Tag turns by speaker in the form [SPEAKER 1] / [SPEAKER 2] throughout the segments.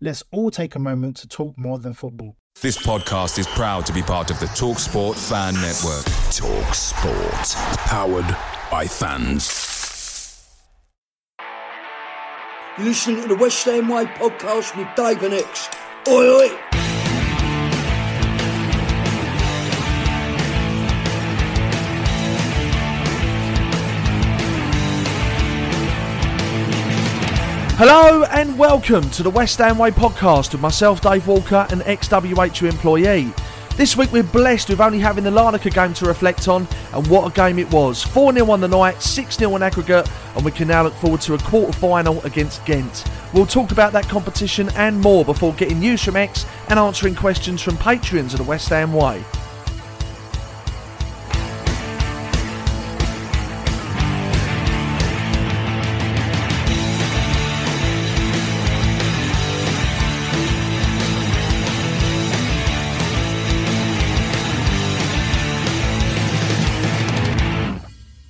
[SPEAKER 1] Let's all take a moment to talk more than football.
[SPEAKER 2] This podcast is proud to be part of the TalkSport Fan Network.
[SPEAKER 3] TalkSport, powered by fans.
[SPEAKER 4] You're listening to the West Ham Way podcast with Dave and Ex. Oi, oi!
[SPEAKER 5] Hello and welcome to the West Ham Way podcast with myself, Dave Walker, an ex WHU employee. This week we're blessed with only having the Larnaca game to reflect on, and what a game it was. 4 0 on the night, 6 0 on aggregate, and we can now look forward to a quarter final against Gent. We'll talk about that competition and more before getting news from Ex and answering questions from patrons of the West Ham Way.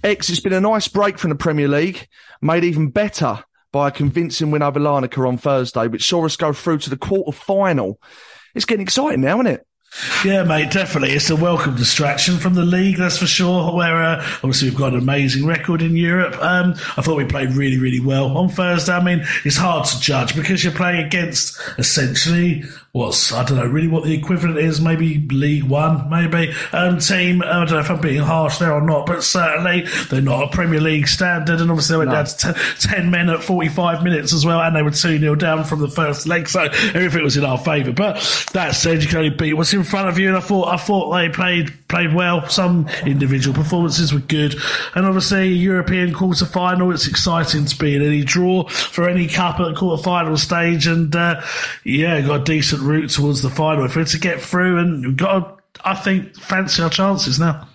[SPEAKER 5] Ex, it's been a nice break from the Premier League, made even better by a convincing win over Larnaca on Thursday, which saw us go through to the quarter final. It's getting exciting now, isn't it?
[SPEAKER 6] Yeah, mate, definitely. It's a welcome distraction from the league, that's for sure. Where uh, obviously we've got an amazing record in Europe. Um, I thought we played really, really well on Thursday. I mean, it's hard to judge because you're playing against essentially what's I don't know really what the equivalent is. Maybe League One, maybe um, team. I don't know if I'm being harsh there or not, but certainly they're not a Premier League standard. And obviously they went
[SPEAKER 5] No.
[SPEAKER 6] down to t- ten men at 45 minutes as well, and they were two 0 down from the first leg, so everything was in our favour. But that said, you can only beat what's in front of you. And I thought I thought they played played well. Some individual performances were good, and obviously European quarter final. It's exciting to be in any draw for any cup at the quarter final stage, and uh, yeah, got a decent route towards the final for it to get through, and we've got. To, I think fancy our chances now.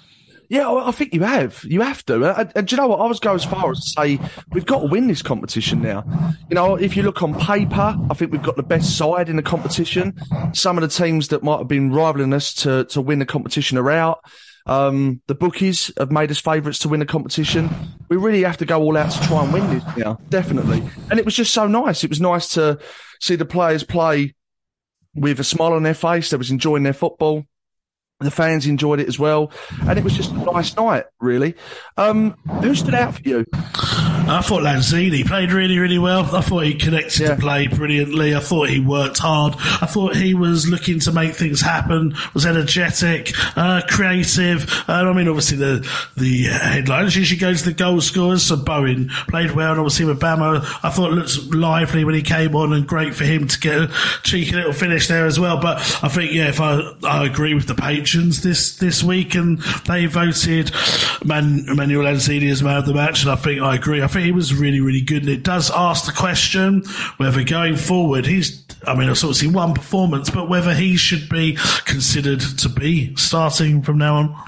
[SPEAKER 5] Yeah, I I think you have. You have to. And, and do you know what? I was go as far as to say we've got to win this competition now. You know, if you look on paper, I think we've got the best side in the competition. Some of the teams that might have been rivaling us to to win the competition are out. Um, the bookies have made us favourites to win the competition. We really have to go all out to try and win this now, definitely. And it was just so nice. It was nice to see the players play with a smile on their face. They was enjoying their football. The fans enjoyed it as well, and it was just a nice night, really. Um, who stood out for you?
[SPEAKER 6] I thought Lanzini played really, really well. I thought he connected
[SPEAKER 5] Yeah.
[SPEAKER 6] the play brilliantly. I thought he worked hard. I thought he was looking to make things happen, was energetic, uh, creative. Uh, I mean, obviously the the headlines usually go to the goal scorers. So Bowen played well, and obviously Mubama, I thought it looked lively when he came on, and great for him to get a cheeky little finish there as well. But I think, yeah, if I I agree with the patrons this this week, and they voted Man, Manuel Lanzini as man of the match, and I think I agree. I think he was really, really good, and it does ask the question whether going forward he's. I mean, of seen one performance, but whether he should be considered to be starting from now on.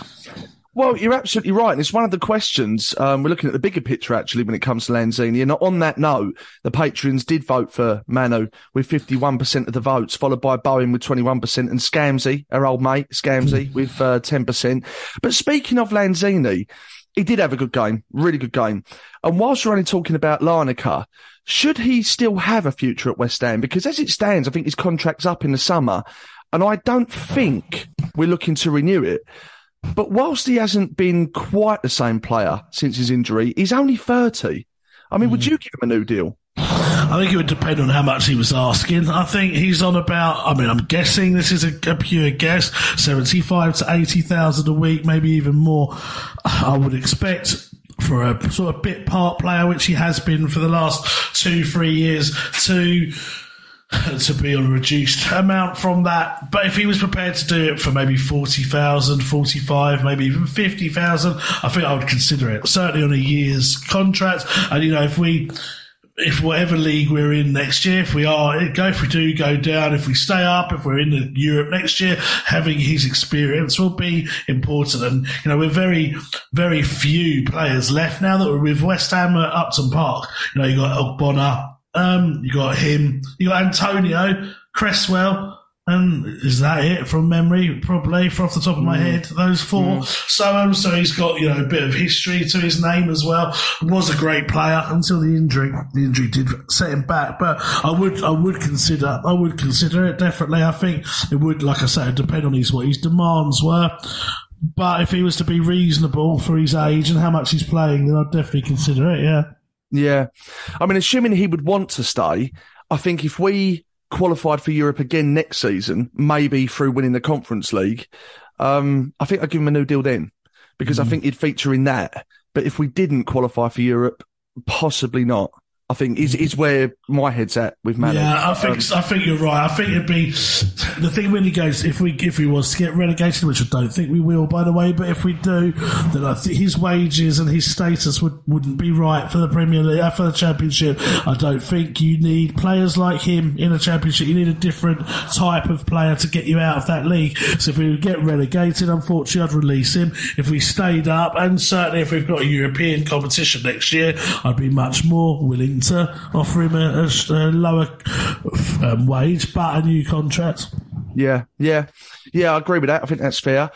[SPEAKER 5] Well, you're absolutely right. And it's one of the questions. Um, we're looking at the bigger picture, actually, when it comes to Lanzini. And on that note, the patrons did vote for Manu with 51% of the votes, followed by Bowen with 21% and Scamsey, our old mate, Scamsey, with uh, 10%. But speaking of Lanzini, he did have a good game, really good game. And whilst we're only talking about Larnaca, should he still have a future at West Ham? Because as it stands, I think his contract's up in the summer. And I don't think we're looking to renew it. But whilst he hasn't been quite the same player since his injury, he's only 30. I mean, would hmm. you give him a new deal?
[SPEAKER 6] I think it would depend on how much he was asking. I think he's on about. I mean, I'm guessing this is a, a pure guess. Seventy-five to eighty thousand a week, maybe even more. I would expect for a sort of bit part player, which he has been for the last two, three years, to to be on a reduced amount from that. But if he was prepared to do it for maybe 40,000, 45, maybe even 50,000, I think I would consider it. Certainly on a year's contract. And, you know, if we, if whatever league we're in next year, if we are, go, if we do go down, if we stay up, if we're in Europe next year, having his experience will be important. And, you know, we're very, very few players left now that we're with West Ham at Upton Park. You know, you got Ogbonna, um, you got him, you got Antonio, Cresswell, and is that it from memory? Probably, from off the top of my head, those four. So, um, so he's got you know a bit of history to his name as well. Was a great player until the injury. The injury did set him back, but I would, I would consider, I would consider it definitely. I think it would, like I said, depend on his what his demands were. But if he was to be reasonable for his age and how much he's playing, then I'd definitely consider it. Yeah.
[SPEAKER 5] Yeah. I mean, assuming he would want to stay, I think if we qualified for Europe again next season, maybe through winning the Conference League, um, I think I'd give him a new deal then because I think he'd feature in that. But if we didn't qualify for Europe, possibly not. I think is is where my head's at with Manu.
[SPEAKER 6] Yeah, I think I think you're right. I think it'd be the thing when he goes if we if we was to get relegated, which I don't think we will, by the way. But if we do, then I think his wages and his status would wouldn't be right for the Premier League uh, for the Championship. I don't think you need players like him in a Championship. You need a different type of player to get you out of that league. So if we get relegated, unfortunately, I'd release him. If we stayed up, and certainly if we've got a European competition next year, I'd be much more willing to offer him a, a, a lower um, wage but a new contract.
[SPEAKER 5] Yeah, yeah, yeah. I agree with that. I think that's fair.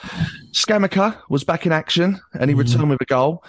[SPEAKER 5] Scamacca was back in action and he returned with a goal.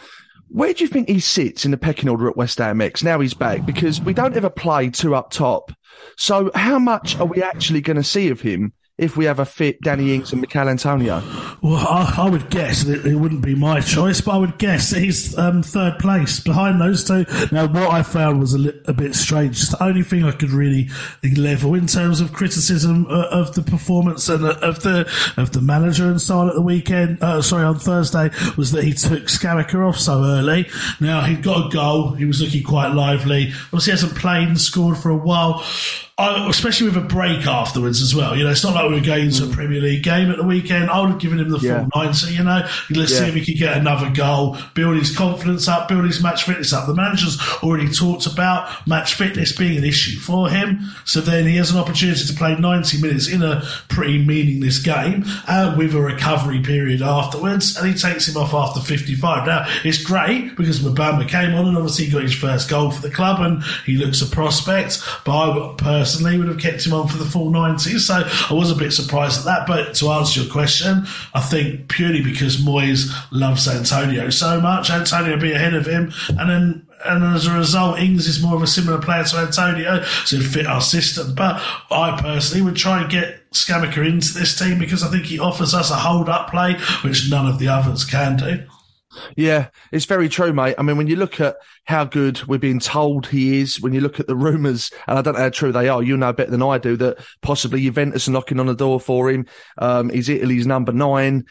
[SPEAKER 5] Where do you think he sits in the pecking order at West Ham Ex? Now he's back because we don't ever play two up top. So how much are we actually going to see of him if we have a fit Danny Ings and Michail Antonio?
[SPEAKER 6] Well, I, I would guess that it wouldn't be my choice, but I would guess he's um, third place behind those two. Now, what I found was a, li- a bit strange. The only thing I could really level in terms of criticism uh, of the performance and uh, of the of the manager and so on at the weekend. Uh, sorry, on Thursday was that he took Scamacca off so early. Now he'd got a goal. He was looking quite lively. Obviously, hasn't played and scored for a while. I, especially with a break afterwards as well. You know, it's not like we were going to a Premier League game at the weekend. I would have given him the full
[SPEAKER 5] Yeah.
[SPEAKER 6] nine. So, you know, let's see if he could get another goal, build his confidence up, build his match fitness up. The manager's already talked about match fitness being an issue for him. So then he has an opportunity to play 90 minutes in a pretty meaningless game uh, with a recovery period afterwards. And he takes him off after 55. Now, it's great because Mubama came on and obviously he got his first goal for the club and he looks a prospect. But I would- personally would have kept him on for the full 90. So I was a bit surprised at that. But to answer your question, I think purely because Moyes loves Antonio so much, Antonio be ahead of him. And then and as a result, Ings is more of a similar player to Antonio, so it'd fit our system. But I personally would try and get Scamacca into this team because I think he offers us a hold up play, which none of the others can do.
[SPEAKER 5] Yeah, it's very true, mate. I mean, when you look at how good we're being told he is, when you look at the rumours, and I don't know how true they are, you know better than I do that possibly Juventus are knocking on the door for him. Um, he's Italy's number nine.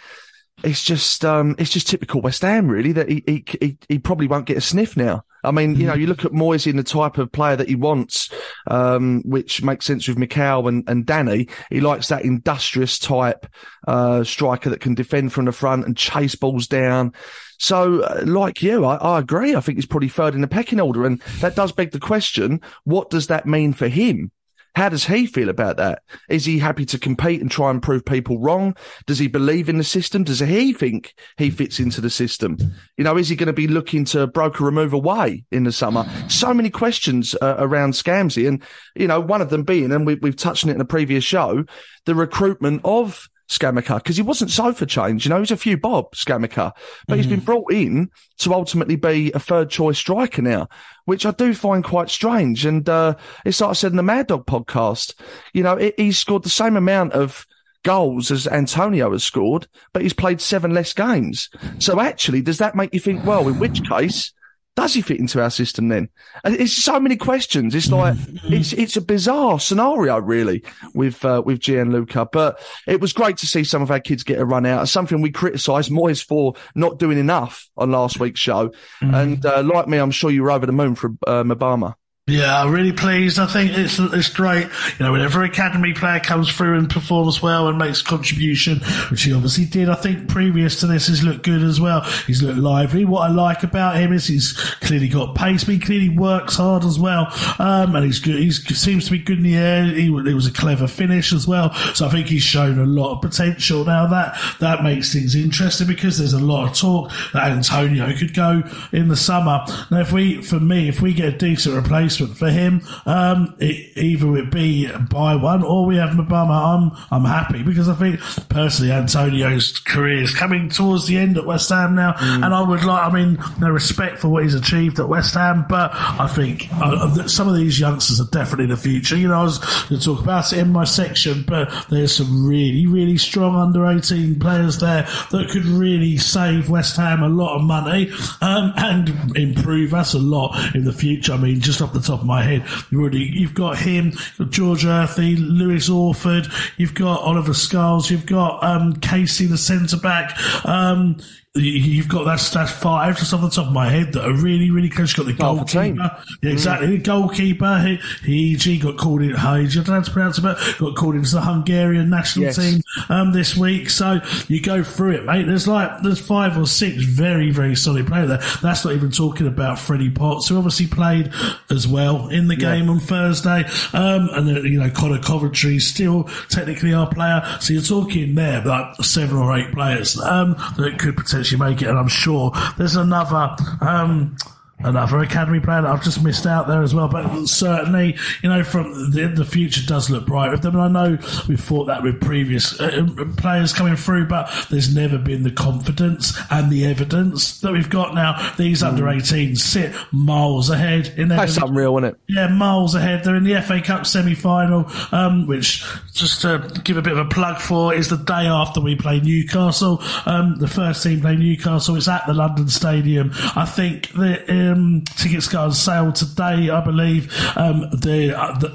[SPEAKER 5] It's just, um, it's just typical West Ham, really, that he, he, he, he probably won't get a sniff now. I mean, you know, you look at Moyes in the type of player that he wants, um, which makes sense with Michail and, and Danny. He likes that industrious type, uh, striker that can defend from the front and chase balls down. So, uh, like you, I, I agree. I think he's probably third in the pecking order. And that does beg the question, what does that mean for him? How does he feel about that? Is he happy to compete and try and prove people wrong? Does he believe in the system? Does he think he fits into the system? You know, is he going to be looking to broker a move away in the summer? So many questions uh, around Scamsy. And, you know, one of them being, and we, we've touched on it in a previous show, the recruitment of Scamacca, because he wasn't so for change. You know, he's a few bob, Scamacca, but he's been brought in to ultimately be a third choice striker now, which I do find quite strange. And, uh, it's like I said in the Mad Dog podcast, you know, he- he's scored the same amount of goals as Antonio has scored, but he's played seven less games. So actually, does that make you think, well, in which case, does he fit into our system then? It's so many questions. It's like it's it's a bizarre scenario, really, with uh, with Gianluca. But it was great to see some of our kids get a run out. Something we criticised Moyes for not doing enough on last week's show. And uh, like me, I'm sure you were over the moon for uh, Mubama.
[SPEAKER 6] Yeah, I'm really pleased. I think it's it's great. You know, whenever an academy player comes through and performs well and makes a contribution, which he obviously did, I think previous to this, he's looked good as well. He's looked lively. What I like about him is he's clearly got pace, but he clearly works hard as well. Um, and he's good. He seems to be good in the air. He, it was a clever finish as well. So I think he's shown a lot of potential. Now that that makes things interesting because there's a lot of talk that Antonio could go in the summer. Now, if we, for me, if we get a decent replacement for him, um, it, either it be buy one or we have Mubama, I'm I'm happy because I think personally Antonio's career is coming towards the end at West Ham now, and I would like, I mean, no respect for what he's achieved at West Ham, but I think uh, some of these youngsters are definitely the future. You know, I was going to talk about it in my section, but there's some really really strong under 18 players there that could really save West Ham a lot of money um, and improve us a lot in the future. I mean, just off the top of my head, you already you've got him, got George Earthy, Lewis Orford, you've got Oliver Scarles, you've got um, Casey the centre back. Um, you- You've got that's that's five just off the top of my head that are really really close. You've got the
[SPEAKER 5] Half a team.
[SPEAKER 6] goalkeeper, yeah, exactly. The goalkeeper, he, he, he got called in. I don't know how to pronounce it, but got called into the Hungarian national
[SPEAKER 5] Yes.
[SPEAKER 6] team um, this week. So you go through it, mate. There's like there's five or six very very solid players there. That's not even talking about Freddie Potts, who obviously played as well in the game on Thursday. Um, and you know Conor Coventry still technically our player. So you're talking there like seven or eight players um, that could potentially make it. And I'm sure there's another. Um, Another academy player that I've just missed out there as well, but certainly, you know, from the, the future does look bright with them. And I know we've thought that with previous uh, players coming through, but there's never been the confidence and the evidence that we've got now. These under 18s sit miles ahead in their
[SPEAKER 5] That's unreal, isn't it?
[SPEAKER 6] yeah, miles ahead. They're in the FA Cup semi-final, um, which just to give a bit of a plug for is the day after we play Newcastle. Um, the first team play Newcastle. It's at the London Stadium. I think the um, tickets go on sale today. I believe um, the, uh, the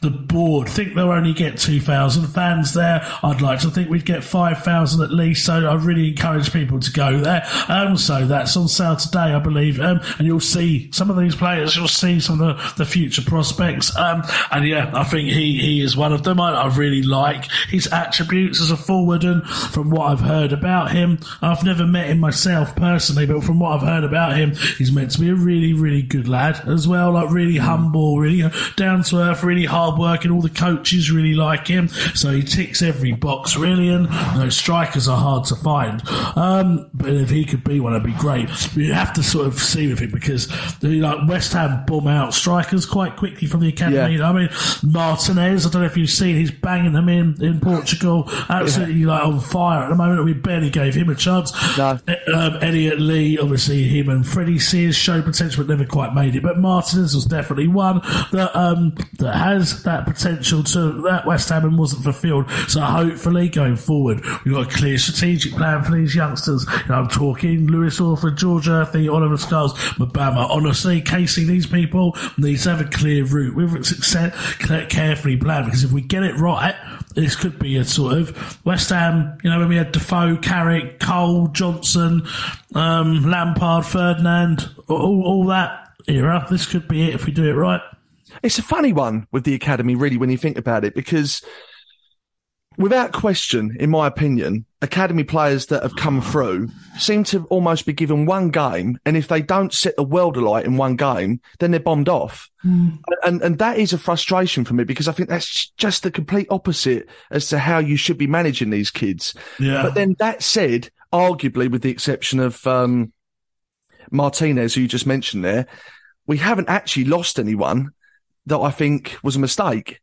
[SPEAKER 6] the board think they'll only get two thousand fans there. I'd like to think we'd get five thousand at least. So I really encourage people to go there. Um, so that's on sale today, I believe. Um, and you'll see some of these players. You'll see some of the, the future prospects. Um, and yeah, I think he, he is one of them. I, I really like his attributes as a forward. And from what I've heard about him, I've never met him myself personally, but from what I've heard about him, he's meant to be a really, really good lad as well. Like really humble, really down to earth, really hard working. All the coaches really like him. So he ticks every box really. And know, strikers are hard to find. Um, but if he could be one, it'd be great. You have to sort of see with him because you know, West Ham bomb out strikers quite quickly from the academy.
[SPEAKER 5] Yeah.
[SPEAKER 6] I mean, Martinez, I don't know if you've seen, he's banging them in in Portugal, absolutely like on fire at the moment. We barely gave him a chance.
[SPEAKER 5] No.
[SPEAKER 6] Um, Elliot Lee, obviously, him and Freddie Sears showed potential, but never quite made it. But Martinez was definitely one that um, that has that potential to that West Ham and wasn't fulfilled. So hopefully, going forward, we've got a clear strategic plan for these youngsters. You know, I'm talking Lewis Orford, George Earthy, Oliver Scarles, Mubama. Honestly, Casey, these people need to have a clear route with success, carefully planned. Because if we get it right, this could be a sort of West Ham. You know, when we had Defoe, Carrick, Cole, Johnson, um, Lampard, Ferdinand, all, all that era. This could be it if we do it right.
[SPEAKER 5] It's a funny one with the academy, really, when you think about it, because without question, in my opinion, academy players that have come through seem to almost be given one game, and if they don't set the world alight in one game, then they're bombed off. And and that is a frustration for me because I think that's just the complete opposite as to how you should be managing these kids.
[SPEAKER 6] Yeah.
[SPEAKER 5] But then that said, arguably, with the exception of um, Martinez, who you just mentioned there, we haven't actually lost anyone that I think was a mistake.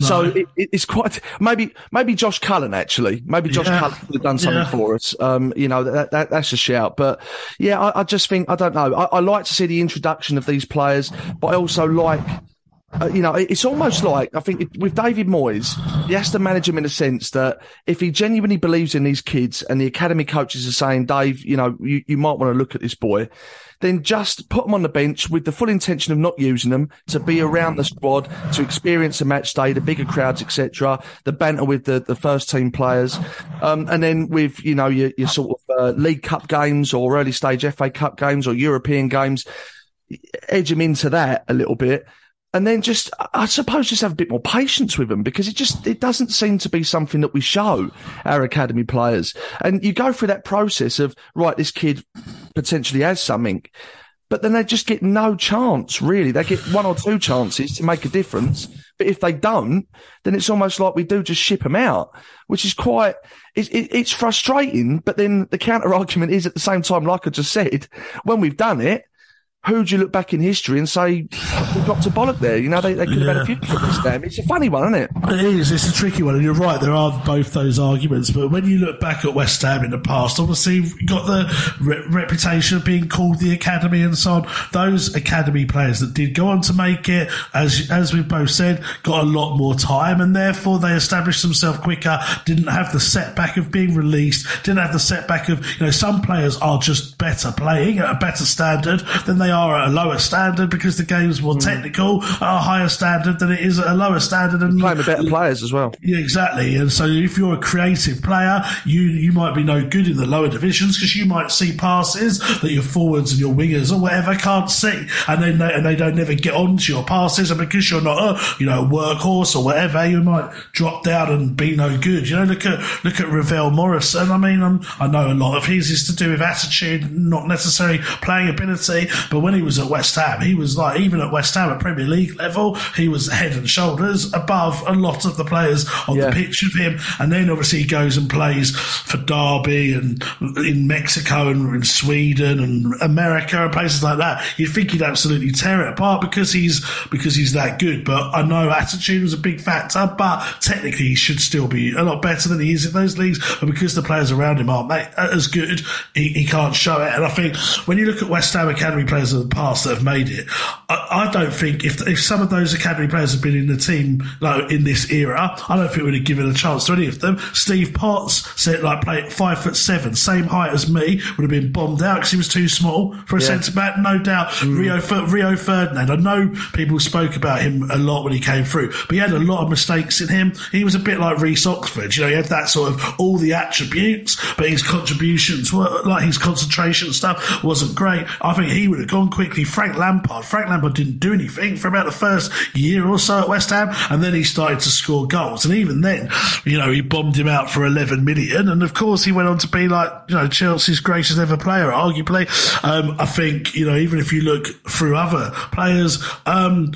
[SPEAKER 5] So
[SPEAKER 6] No.
[SPEAKER 5] it, it- it's quite maybe maybe Josh Cullen actually maybe Josh
[SPEAKER 6] Yeah.
[SPEAKER 5] Cullen could have done something
[SPEAKER 6] Yeah.
[SPEAKER 5] for us. Um, you know that, that that's a shout. But yeah, I, I just think I don't know. I, I like to see the introduction of these players, but I also like uh, you know, it's almost like I think with David Moyes, he has to manage him in a sense that if he genuinely believes in these kids and the academy coaches are saying, Dave, you know, you, you might want to look at this boy, then just put them on the bench with the full intention of not using them to be around the squad, to experience a match day, the bigger crowds, etc., the banter with the, the first team players, um, and then with you know your, your sort of uh, League Cup games or early stage FA Cup games or European games, edge them into that a little bit and then just I suppose just have a bit more patience with them because it just it doesn't seem to be something that we show our academy players. And you go through that process of right, this kid potentially has something, but then they just get no chance really. They get one or two chances to make a difference, but if they don't, then it's almost like we do just ship them out, which is quite it, it, it's frustrating. But then the counter argument is at the same time, like I just said, when we've done it who do you look back in history and say we got to bollock there? You know, they, they could have had a future for this. It's a funny one, isn't it?
[SPEAKER 6] It is. It's a tricky one, and you're right. There are both those arguments, but when you look back at West Ham in the past, obviously you've got the re- reputation of being called the academy and so on. Those academy players that did go on to make it, as as we've both said, got a lot more time, and therefore they established themselves quicker. Didn't have the setback of being released. Didn't have the setback of you know some players are just better playing at a better standard than they are are at a lower standard because the game's more mm. technical at a higher standard than it is at a lower standard.
[SPEAKER 5] And playing with better players as well.
[SPEAKER 6] Yeah, exactly. And so if you're a creative player, you you might be no good in the lower divisions because you might see passes that your forwards and your wingers or whatever can't see, and then they, and they don't never get onto your passes, and because you're not a you know workhorse or whatever, you might drop down and be no good. You know, look at look at Ravel Morrison. I mean, I'm, i know a lot of his is to do with attitude, not necessarily playing ability, but when he was at West Ham, he was like, even at West Ham at Premier League level, he was head and shoulders above a lot of the players on yeah. the pitch of him. And then obviously he goes and plays for Derby and in Mexico and in Sweden and America and places like that. You'd think he'd absolutely tear it apart because he's, because he's that good. But I know attitude was a big factor, but technically he should still be a lot better than he is in those leagues. But because the players around him aren't as good, he, he can't show it. And I think when you look at West Ham Academy players of the past that have made it. I, I, don't think if if some of those academy players had been in the team like in this era, I don't think we'd have given a chance to any of them. Steve Potts said like play five foot seven, same height as me, would have been bombed out because he was too small for a yeah. centre back, no doubt. Mm. Rio Rio Ferdinand, I know people spoke about him a lot when he came through, but he had a lot of mistakes in him. He was a bit like Reece Oxford, you know, he had that sort of all the attributes, but his contributions were like his concentration stuff wasn't great. I think he would have gone quickly. Frank Lampard. Frank Lampard didn't do anything for about the first year or so at West Ham, and then he started to score goals. And even then, you know, he bombed him out for 11 million. And of course, he went on to be like, you know, Chelsea's greatest ever player, arguably. Um, I think, you know, even if you look through other players, um,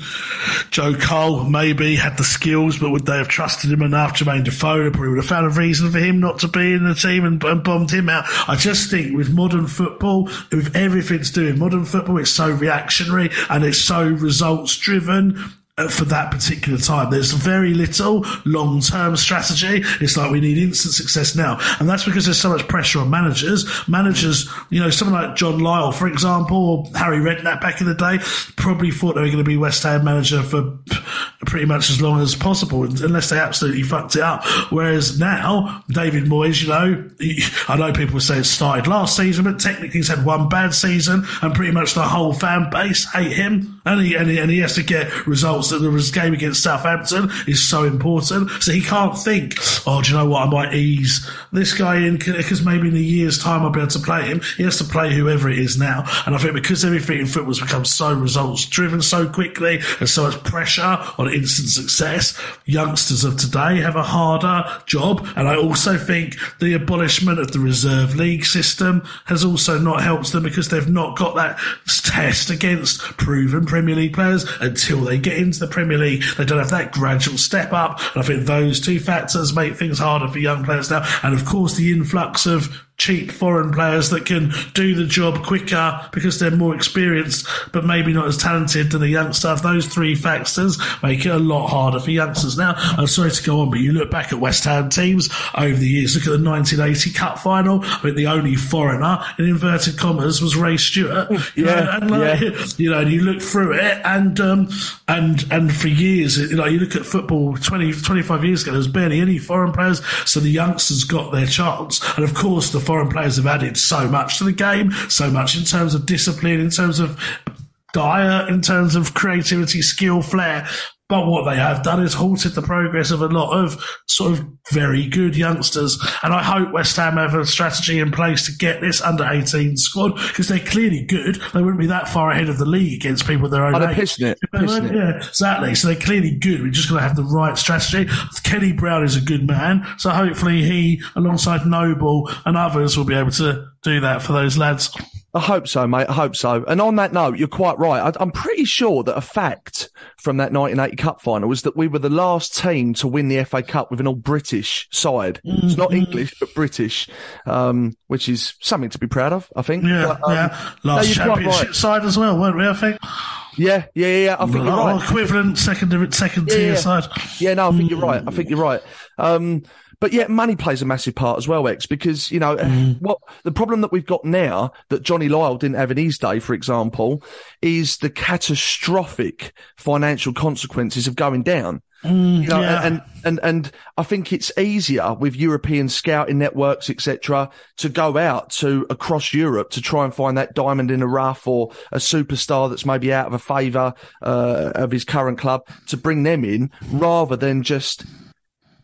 [SPEAKER 6] Joe Cole maybe had the skills, but would they have trusted him enough? Jermaine Defoe probably would have found a reason for him not to be in the team and, and bombed him out. I just think with modern football, with everything to do with modern football, it's so reactionary and it's so results driven Uh, for that particular time. There's very little long term strategy. It's like we need instant success now. And that's because there's so much pressure on managers. Managers, you know, someone like John Lyall, for example, or Harry Redknapp back in the day, probably thought they were going to be West Ham manager for pretty much as long as possible, unless they absolutely fucked it up. Whereas now, David Moyes, you know, he, I know people say it started last season, but technically he's had one bad season and pretty much the whole fan base hate him. And he, and he, and he has to get results that the game against Southampton is so important. So he can't think, oh, do you know what? I might ease this guy in because maybe in a year's time I'll be able to play him. He has to play whoever it is now. And I think because everything in football's become so results driven so quickly and so much pressure on instant success, youngsters of today have a harder job. And I also think the abolishment of the reserve league system has also not helped them because they've not got that test against proven Premier League players until they get into the Premier League, they don't have that gradual step up. And I think those two factors make things harder for young players now. And of course, the influx of cheap foreign players that can do the job quicker because they're more experienced, but maybe not as talented than the young stuff. Those three factors make it a lot harder for youngsters. Now, I'm sorry to go on, but you look back at West Ham teams over the years. Look at the 1980 Cup final. I mean, the only foreigner in inverted commas was Ray Stewart. You
[SPEAKER 5] Yeah,
[SPEAKER 6] know, and like,
[SPEAKER 5] yeah.
[SPEAKER 6] you know, and you look through it, and um, and and for years, you know, you look at football 20, 25 years ago, there was barely any foreign players, so the youngsters got their chance, and of course, the foreign players have added so much to the game, so much in terms of discipline, in terms of diet, in terms of creativity, skill, flair. But what they have done is halted the progress of a lot of sort of very good youngsters. And I hope West Ham have a strategy in place to get this under 18 squad because they're clearly good. They wouldn't be that far ahead of the league against people their own age.
[SPEAKER 5] pissing it, pissing it.
[SPEAKER 6] Yeah, exactly. So they're clearly good. We're just going to have the right strategy. Kenny Brown is a good man. So hopefully he, alongside Noble and others, will be able to do that for those lads.
[SPEAKER 5] I hope so, mate. I hope so. And on that note, you're quite right. I, I'm pretty sure that a fact from that 1980 Cup final was that we were the last team to win the FA Cup with an all British side. It's not English, but British, um, which is something to be proud of, I think.
[SPEAKER 6] Yeah,
[SPEAKER 5] But, um,
[SPEAKER 6] yeah. Last championship
[SPEAKER 5] right.
[SPEAKER 6] side as well, weren't we? I think.
[SPEAKER 5] Yeah, yeah, yeah. I think you're right.
[SPEAKER 6] equivalent second second
[SPEAKER 5] Yeah,
[SPEAKER 6] tier
[SPEAKER 5] yeah.
[SPEAKER 6] side.
[SPEAKER 5] Yeah, no, I think you're right. I think you're right. Um, but yet, money plays a massive part as well, Ex, because, you know, what the problem that we've got now that Johnny Lyall didn't have in his day, for example, is the catastrophic financial consequences of going down. you know,
[SPEAKER 6] yeah.
[SPEAKER 5] and, and, and I think it's easier with European scouting networks, etc., to go out to across Europe to try and find that diamond in the rough or a superstar that's maybe out of a favour, uh, of his current club to bring them in rather than just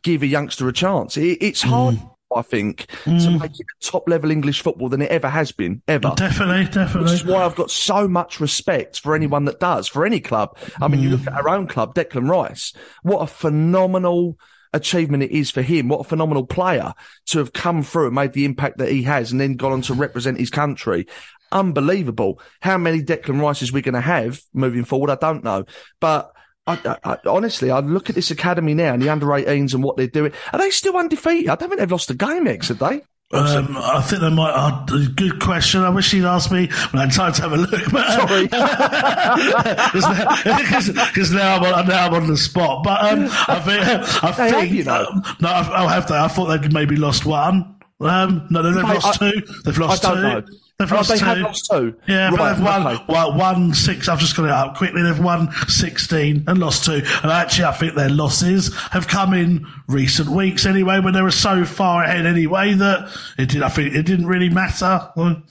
[SPEAKER 5] give a youngster a chance. It, it's hard, mm. I think, to mm. make it top level English football than it ever has been, ever.
[SPEAKER 6] Definitely, definitely.
[SPEAKER 5] Which is why I've got so much respect for anyone that does, for any club. I mean, you look mm. at our own club, Declan Rice. What a phenomenal achievement it is for him. What a phenomenal player to have come through and made the impact that he has and then gone on to represent his country. Unbelievable. How many Declan Rices we're going to have moving forward, I don't know. But I, I, honestly, I look at this academy now and the under 18s and what they're doing. Are they still undefeated? I don't think they've lost a game, Ex, have they?
[SPEAKER 6] Um, I think they might. Uh, good question. I wish you'd asked me when I had time to have a look. But,
[SPEAKER 5] Sorry.
[SPEAKER 6] because now I'm on, now I'm on the spot. But um, I think I think
[SPEAKER 5] you know.
[SPEAKER 6] um, no, I'll have to. I thought they'd maybe lost one. Um, no, they've
[SPEAKER 5] Mate,
[SPEAKER 6] lost
[SPEAKER 5] I-
[SPEAKER 6] two. They've lost
[SPEAKER 5] I don't
[SPEAKER 6] two.
[SPEAKER 5] know.
[SPEAKER 6] They've
[SPEAKER 5] Oh,
[SPEAKER 6] lost
[SPEAKER 5] they
[SPEAKER 6] two.
[SPEAKER 5] have lost two.
[SPEAKER 6] Yeah, but they've won,
[SPEAKER 5] okay.
[SPEAKER 6] well, won six. I've just got it up quickly. They've won 16 and lost two. And actually, I think their losses have come in recent weeks anyway, when they were so far ahead anyway that it did, I think it didn't really matter.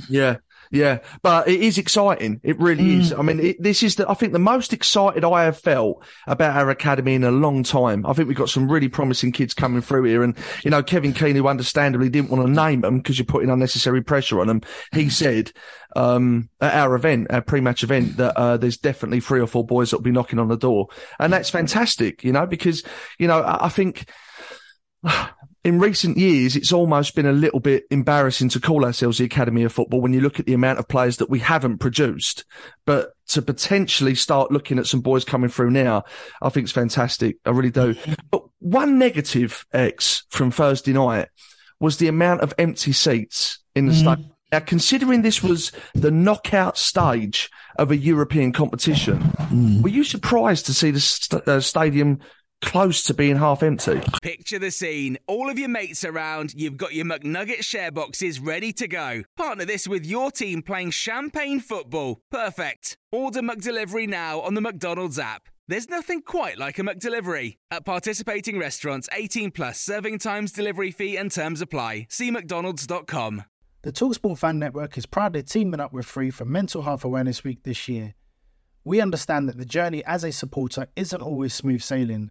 [SPEAKER 5] Yeah, yeah, but it is exciting. It really is.
[SPEAKER 6] Mm.
[SPEAKER 5] I mean, it, this is the, I think the most excited I have felt about our academy in a long time. I think we've got some really promising kids coming through here. And, you know, Kevin Keen, who understandably didn't want to name them because you're putting unnecessary pressure on them. He said, um, at our event, our pre-match event, that, uh, there's definitely three or four boys that will be knocking on the door. And that's fantastic, you know, because, you know, I, I think, in recent years, it's almost been a little bit embarrassing to call ourselves the Academy of Football when you look at the amount of players that we haven't produced. But to potentially start looking at some boys coming through now, I think it's fantastic. I really do. But one negative, Ex, from Thursday night was the amount of empty seats in the stadium. Now, considering this was the knockout stage of a European competition, were you surprised to see the st- uh, stadium close to being half empty?
[SPEAKER 7] Picture the scene. All of your mates around, you've got your McNugget share boxes ready to go. Partner this with your team playing champagne football. Perfect. Order McDelivery now on the McDonald's app. There's nothing quite like a McDelivery. At participating restaurants, 18 plus serving times, delivery fee, and terms apply. See McDonald's.com.
[SPEAKER 1] The Talksport Fan Network is proudly teaming up with Free for Mental Health Awareness Week this year. We understand that the journey as a supporter isn't always smooth sailing,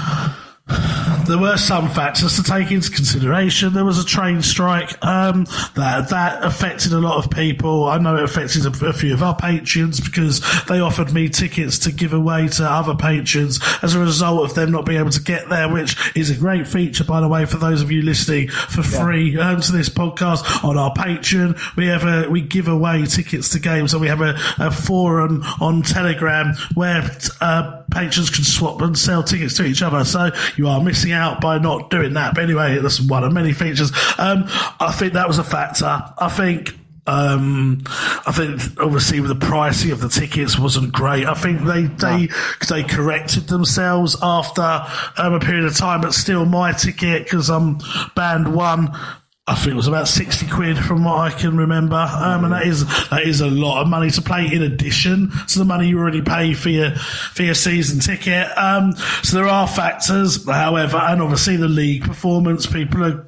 [SPEAKER 6] There were some factors to take into consideration. There was a train strike um, that that affected a lot of people. I know it affected a, a, few of our patrons because they offered me tickets to give away to other patrons as a result of them not being able to get there, which is a great feature, by the way, for those of you listening for free yeah. um, to this podcast on our Patreon. We have a we give away tickets to games, and we have a, a forum on Telegram where uh, patrons can swap and sell tickets to each other. So you are missing out by not doing that. But anyway, that's one of many features. Um, I think that was a factor. I think um, I think obviously the pricing of the tickets wasn't great. I think they they they corrected themselves after um, a period of time, but still my ticket because I'm band one I think it was about sixty quid from what I can remember, um, and that is that is a lot of money to play in addition to the money you already pay for your for your season ticket. Um, so there are factors, however, and obviously the league performance. People are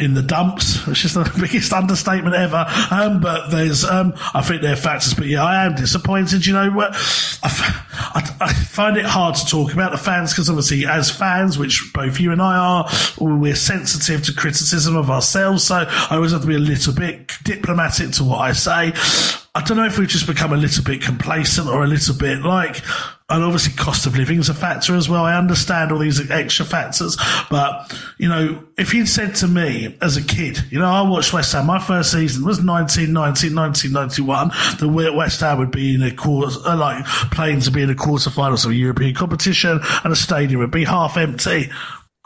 [SPEAKER 6] in the dumps, which is the biggest understatement ever. Um, but there's, um, I think there are factors. But yeah, I am disappointed. You know what? I, I, I find it hard to talk about the fans because obviously, as fans, which both you and I are, we're sensitive to criticism of ourselves. So I always have to be a little bit diplomatic to what I say. I don't know if we've just become a little bit complacent or a little bit like, and obviously cost of living is a factor as well. I understand all these extra factors, but you know, if you'd said to me as a kid, you know, I watched West Ham, my first season was 1990, 1991, that West Ham would be in a quarter, uh, like playing to be in a quarterfinals of a European competition and the stadium would be half empty.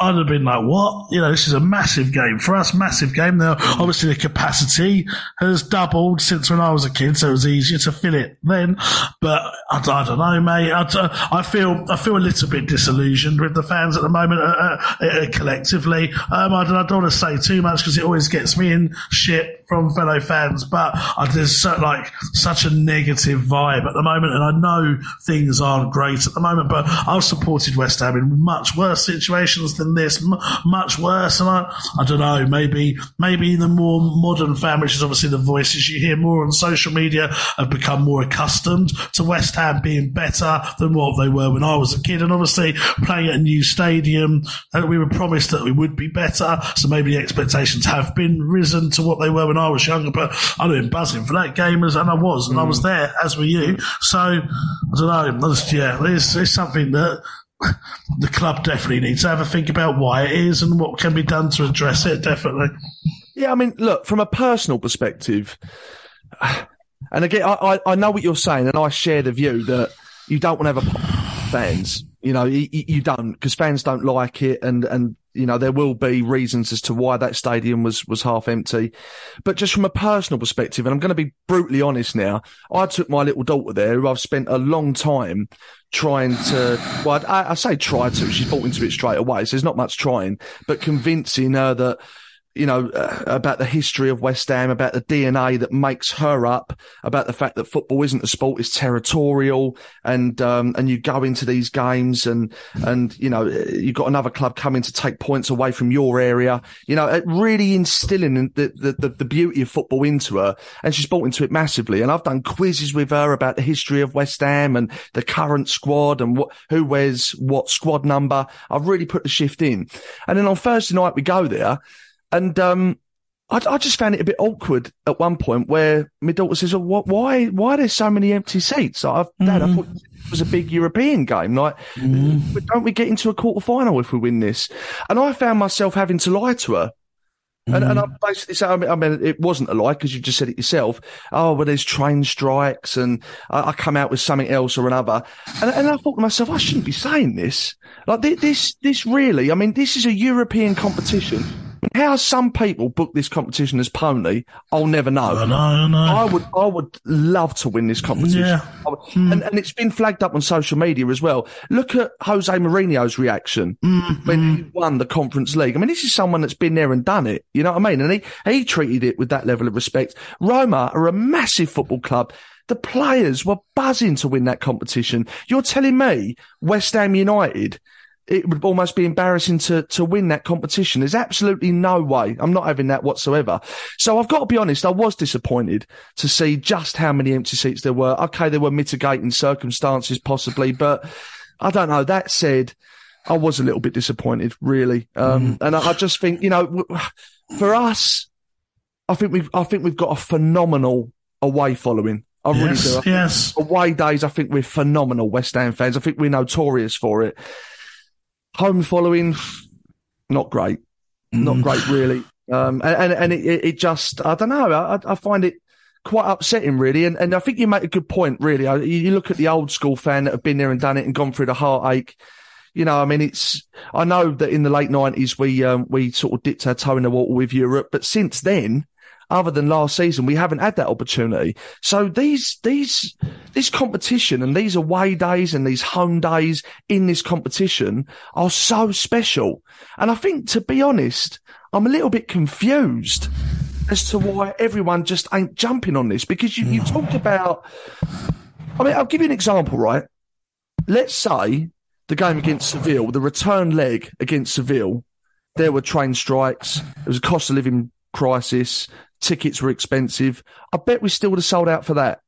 [SPEAKER 6] I'd have been like, what? You know, this is a massive game for us, massive game. Now, obviously the capacity has doubled since when I was a kid, so it was easier to fill it then. But I, I don't know, mate. I, I, feel, I feel a little bit disillusioned with the fans at the moment, uh, uh, uh collectively. Um, I, I, don't want to say too much because it always gets me in shit from fellow fans, but there's so, like such a negative vibe at the moment, and I know things aren't great at the moment, but I've supported West Ham in much worse situations than this, m- much worse, and I, I don't know, maybe, maybe the more modern fan, which is obviously the voices you hear more on social media, have become more accustomed to West Ham being better than what they were when I was a kid, and obviously playing at a new stadium, uh, we were promised that we would be better, so maybe the expectations have been risen to what they were when I was younger, but I'd been buzzing for that game as, and I was, and mm. I was mm. there, as were you. So, I don't know, yeah, it's, it's something that the club definitely needs to have a think about why it is and what can be done to address it, definitely.
[SPEAKER 5] Yeah, I mean, look, from a personal perspective, and again, I, I know what you're saying, and I share the view that you don't want to have a fans. You know, you, you don't because fans don't like it, and and you know, there will be reasons as to why that stadium was, was half empty. But just from a personal perspective, and I'm going to be brutally honest now, I took my little daughter there who I've spent a long time trying to, well, I, I say try to, she's bought into it straight away. So there's not much trying, but convincing her that, you know, uh, about the history of West Ham, about the DNA that makes her up, about the fact that football isn't a sport, it's territorial. And, um, and you go into these games and, and, you know, you've got another club coming to take points away from your area, you know, it really instilling the, the, the, the beauty of football into her. And she's bought into it massively. And I've done quizzes with her about the history of West Ham and the current squad and what, who wears what squad number. I've really put the shift in. And then on Thursday night, we go there and um, I, I, just found it a bit awkward at one point where my daughter says, oh, what, why, why are there so many empty seats? I, Dad, mm. I thought it was a big European game. Like, mm. don't we get into a quarter final if we win this? And I found myself having to lie to her. And, and I mm. basically said, I mean, I mean, it wasn't a lie because you just said it yourself. Oh, well, there's train strikes and I, I come out with something else or another. And, and, I thought to myself, I shouldn't be saying this. Like this, this really, I mean, this is a European competition how some people book this competition as pony, I'll never know.
[SPEAKER 6] I know, I know.
[SPEAKER 5] I would, I would love to win this competition. Yeah. Hmm. And, and it's been flagged up on social media as well. Look at Jose Mourinho's reaction mm-hmm. when he won the Conference League. I mean, this is someone that's been there and done it. You know what I mean? And he, he treated it with that level of respect. Roma are a massive football club. The players were buzzing to win that competition. You're telling me West Ham United it would almost be embarrassing to, to win that competition. There's absolutely no way. I'm not having that whatsoever. So I've got to be honest. I was disappointed to see just how many empty seats there were. Okay. There were mitigating circumstances possibly, but I don't know. That said, I was a little bit disappointed, really. Um,
[SPEAKER 6] Mm.
[SPEAKER 5] and I, I just think, you know, for us, I think we've, I think we've got a phenomenal away following. I really
[SPEAKER 6] Yes,
[SPEAKER 5] do. I
[SPEAKER 6] yes.
[SPEAKER 5] Away days, I think we're phenomenal West Ham fans. I think we're notorious for it. Home following, not great.
[SPEAKER 6] Mm.
[SPEAKER 5] Not great, really. Um, and, and, it, it just, I don't know. I, I find it quite upsetting, really. And, and I think you make a good point, really. You you look at the old school fan that have been there and done it and gone through the heartache. You know, I mean, it's, I know that in the late nineties, we, um, we sort of dipped our toe in the water with Europe, but since then, other than last season, we haven't had that opportunity. So these, these, this competition and these away days and these home days in this competition are so special. And I think, to be honest, I'm a little bit confused as to why everyone just ain't jumping on this because you, you talked about, I mean, I'll give you an example, right? Let's say the game against Seville, the return leg against Seville, there were train strikes. There was a cost of living crisis. Tickets were expensive. I bet we still would have sold out for that.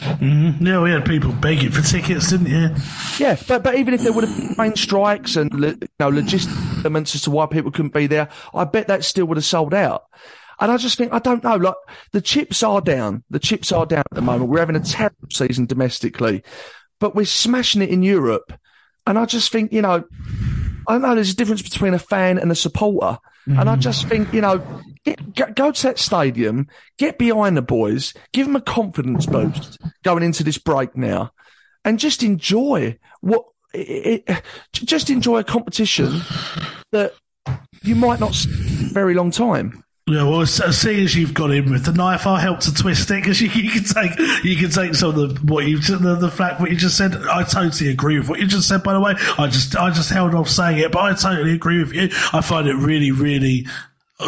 [SPEAKER 6] Mhm. Yeah, we had people begging for tickets, didn't you?
[SPEAKER 5] Yeah, but but even if there would have been train strikes and you know logistic elements as to why people couldn't be there, I bet that still would have sold out. And I just think I don't know. Like the chips are down. The chips are down at the moment. We're having a terrible season domestically, but we're smashing it in Europe. And I just think you know, I know. There's a difference between a fan and a supporter. And I just think you know, get, go, to that stadium, get behind the boys, give them a confidence boost going into this break now and just enjoy what it, it, just enjoy a competition that you might not see very long time.
[SPEAKER 6] Yeah, well, seeing as you've got in with the knife, I'll help to twist it because you, you can take you can take some of the what you the, the fact what you just said. I totally agree with what you just said. By the way, I just I just held off saying it, but I totally agree with you. I find it really really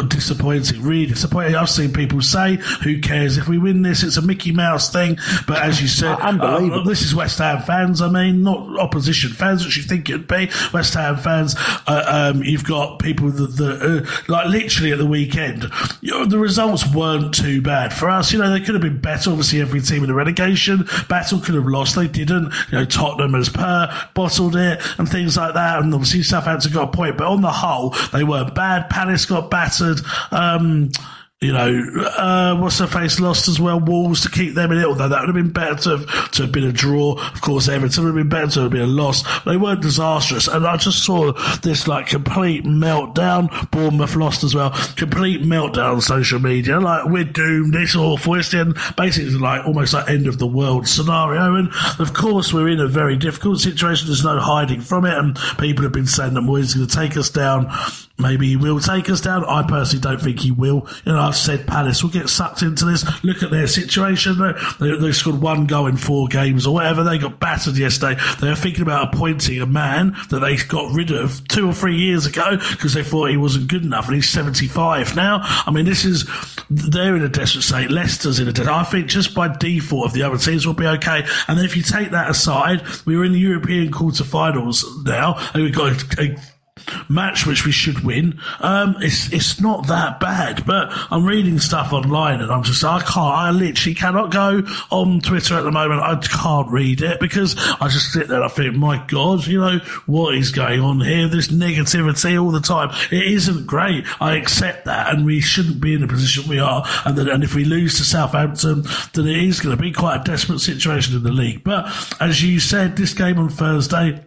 [SPEAKER 6] disappointing, really disappointing. I've seen people say, "Who cares if we win this? It's a Mickey Mouse thing." But as you said,
[SPEAKER 5] Unbelievable.
[SPEAKER 6] uh, this is West Ham fans. I mean, not opposition fans, which you think it'd be. West Ham fans. Uh, um, you've got people that, that uh, like literally at the weekend. You know, the results weren't too bad for us. You know, they could have been better. Obviously, every team in the relegation battle could have lost. They didn't. You know, Tottenham as per bottled it and things like that. And obviously, Southampton got a point. But on the whole, they weren't bad. Palace got battered. Um, you know, uh, what's her face lost as well. Wolves to keep them in it, although that would have been better to have, to have been a draw. Of course, Everton would have been better to have been a loss. They weren't disastrous, and I just saw this like complete meltdown. Bournemouth lost as well. Complete meltdown on social media. Like we're doomed. It's awful. It's the end, basically like almost like end of the world scenario. And of course, we're in a very difficult situation. There's no hiding from it, and people have been saying that Moyes is going to take us down. Maybe he will take us down. I personally don't think he will. You know, I've said Palace will get sucked into this. Look at their situation. They, they, scored one goal in four games or whatever. They got battered yesterday. They were thinking about appointing a man that they got rid of two or three years ago because they thought he wasn't good enough and he's 75 now. I mean, this is, they're in a desperate state. Leicester's in a desperate, I think just by default of the other teams will be okay. And then if you take that aside, we were in the European quarterfinals now and we've got a, a match which we should win. Um, it's it's not that bad, but I'm reading stuff online and I'm just I can't I literally cannot go on Twitter at the moment. I can't read it because I just sit there and I think, my God, you know what is going on here? This negativity all the time. It isn't great. I accept that, and we shouldn't be in the position we are. And then, and if we lose to Southampton, then it is going to be quite a desperate situation in the league. But as you said, this game on Thursday.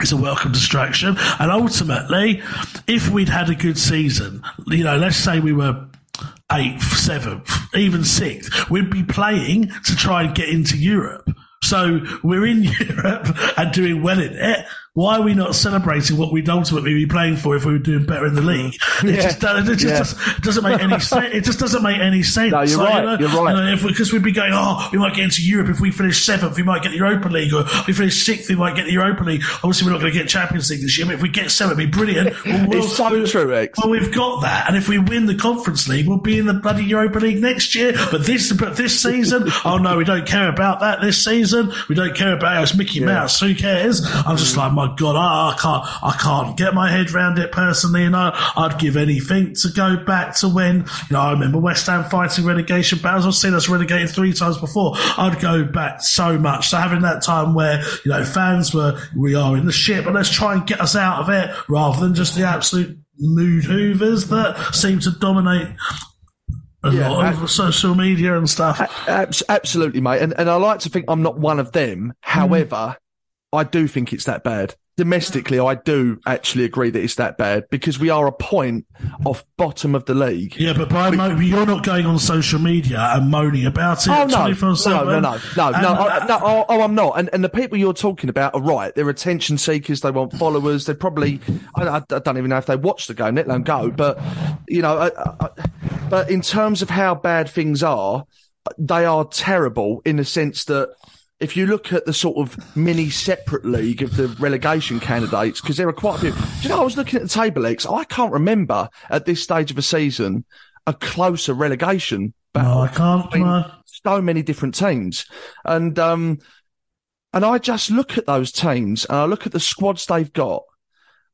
[SPEAKER 6] It's a welcome distraction. And ultimately, if we'd had a good season, you know, let's say we were eighth, seventh, even sixth, we'd be playing to try and get into Europe. So we're in Europe and doing well in it. Why are we not celebrating what we'd ultimately be playing for if we were doing better in the league? It
[SPEAKER 5] Yeah.
[SPEAKER 6] just, it just,
[SPEAKER 5] Yeah.
[SPEAKER 6] doesn't make any sense. It just doesn't make any sense.
[SPEAKER 5] No, you're
[SPEAKER 6] Like,
[SPEAKER 5] right.
[SPEAKER 6] you know,
[SPEAKER 5] You're right.
[SPEAKER 6] you know, because we'd be going, oh, we might get into Europe if we finish seventh, we might get the Europa League, or if we finish sixth, we might get the Europa League. Obviously, we're not going to get Champions League this year, but if we get seventh, it'd be brilliant. Well, we'll-
[SPEAKER 5] It's so true, Ex.
[SPEAKER 6] Well, we've got that, and if we win the Conference League, we'll be in the bloody Europa League next year. But this, but this season, oh no, we don't care about that this season. We don't care about it. It's Mickey Mouse. Who cares? I'm just like, my my god, I, I can't, I can't get my head around it personally, and I, I'd give anything to go back to when, you know, I remember West Ham fighting relegation battles. I've seen us relegated three times before. I'd go back so much. So having that time where, you know, fans were, we are in the shit, but let's try and get us out of it rather than just the absolute mood hoovers that seem to dominate a
[SPEAKER 5] Yeah,
[SPEAKER 6] lot of
[SPEAKER 5] I-
[SPEAKER 6] social media and stuff.
[SPEAKER 5] Abs- absolutely, mate. And, and I like to think I'm not one of them. Hmm. However, I do think it's that bad. Domestically, I do actually agree that it's that bad because we are a point off bottom of the league.
[SPEAKER 6] Yeah, but by mo- you're not going on social media and moaning about it.
[SPEAKER 5] Oh no, no,
[SPEAKER 6] 24/7.
[SPEAKER 5] no, no, no, no,
[SPEAKER 6] And,
[SPEAKER 5] no, I, no oh, oh, I'm not. And and the people you're talking about are right. They're attention seekers. They want followers. They probably, I, I, don't even know if they watch the game. Let them go. But you know, I, but in terms of how bad things are, they are terrible in the sense that. If you look at the sort of mini separate league of the relegation candidates, because there are quite a few. Do you know, I was looking at the table Ex. I can't remember at this stage of a season a closer relegation battle
[SPEAKER 6] No, I can't.
[SPEAKER 5] so many different teams. And um and I just look at those teams and I look at the squads they've got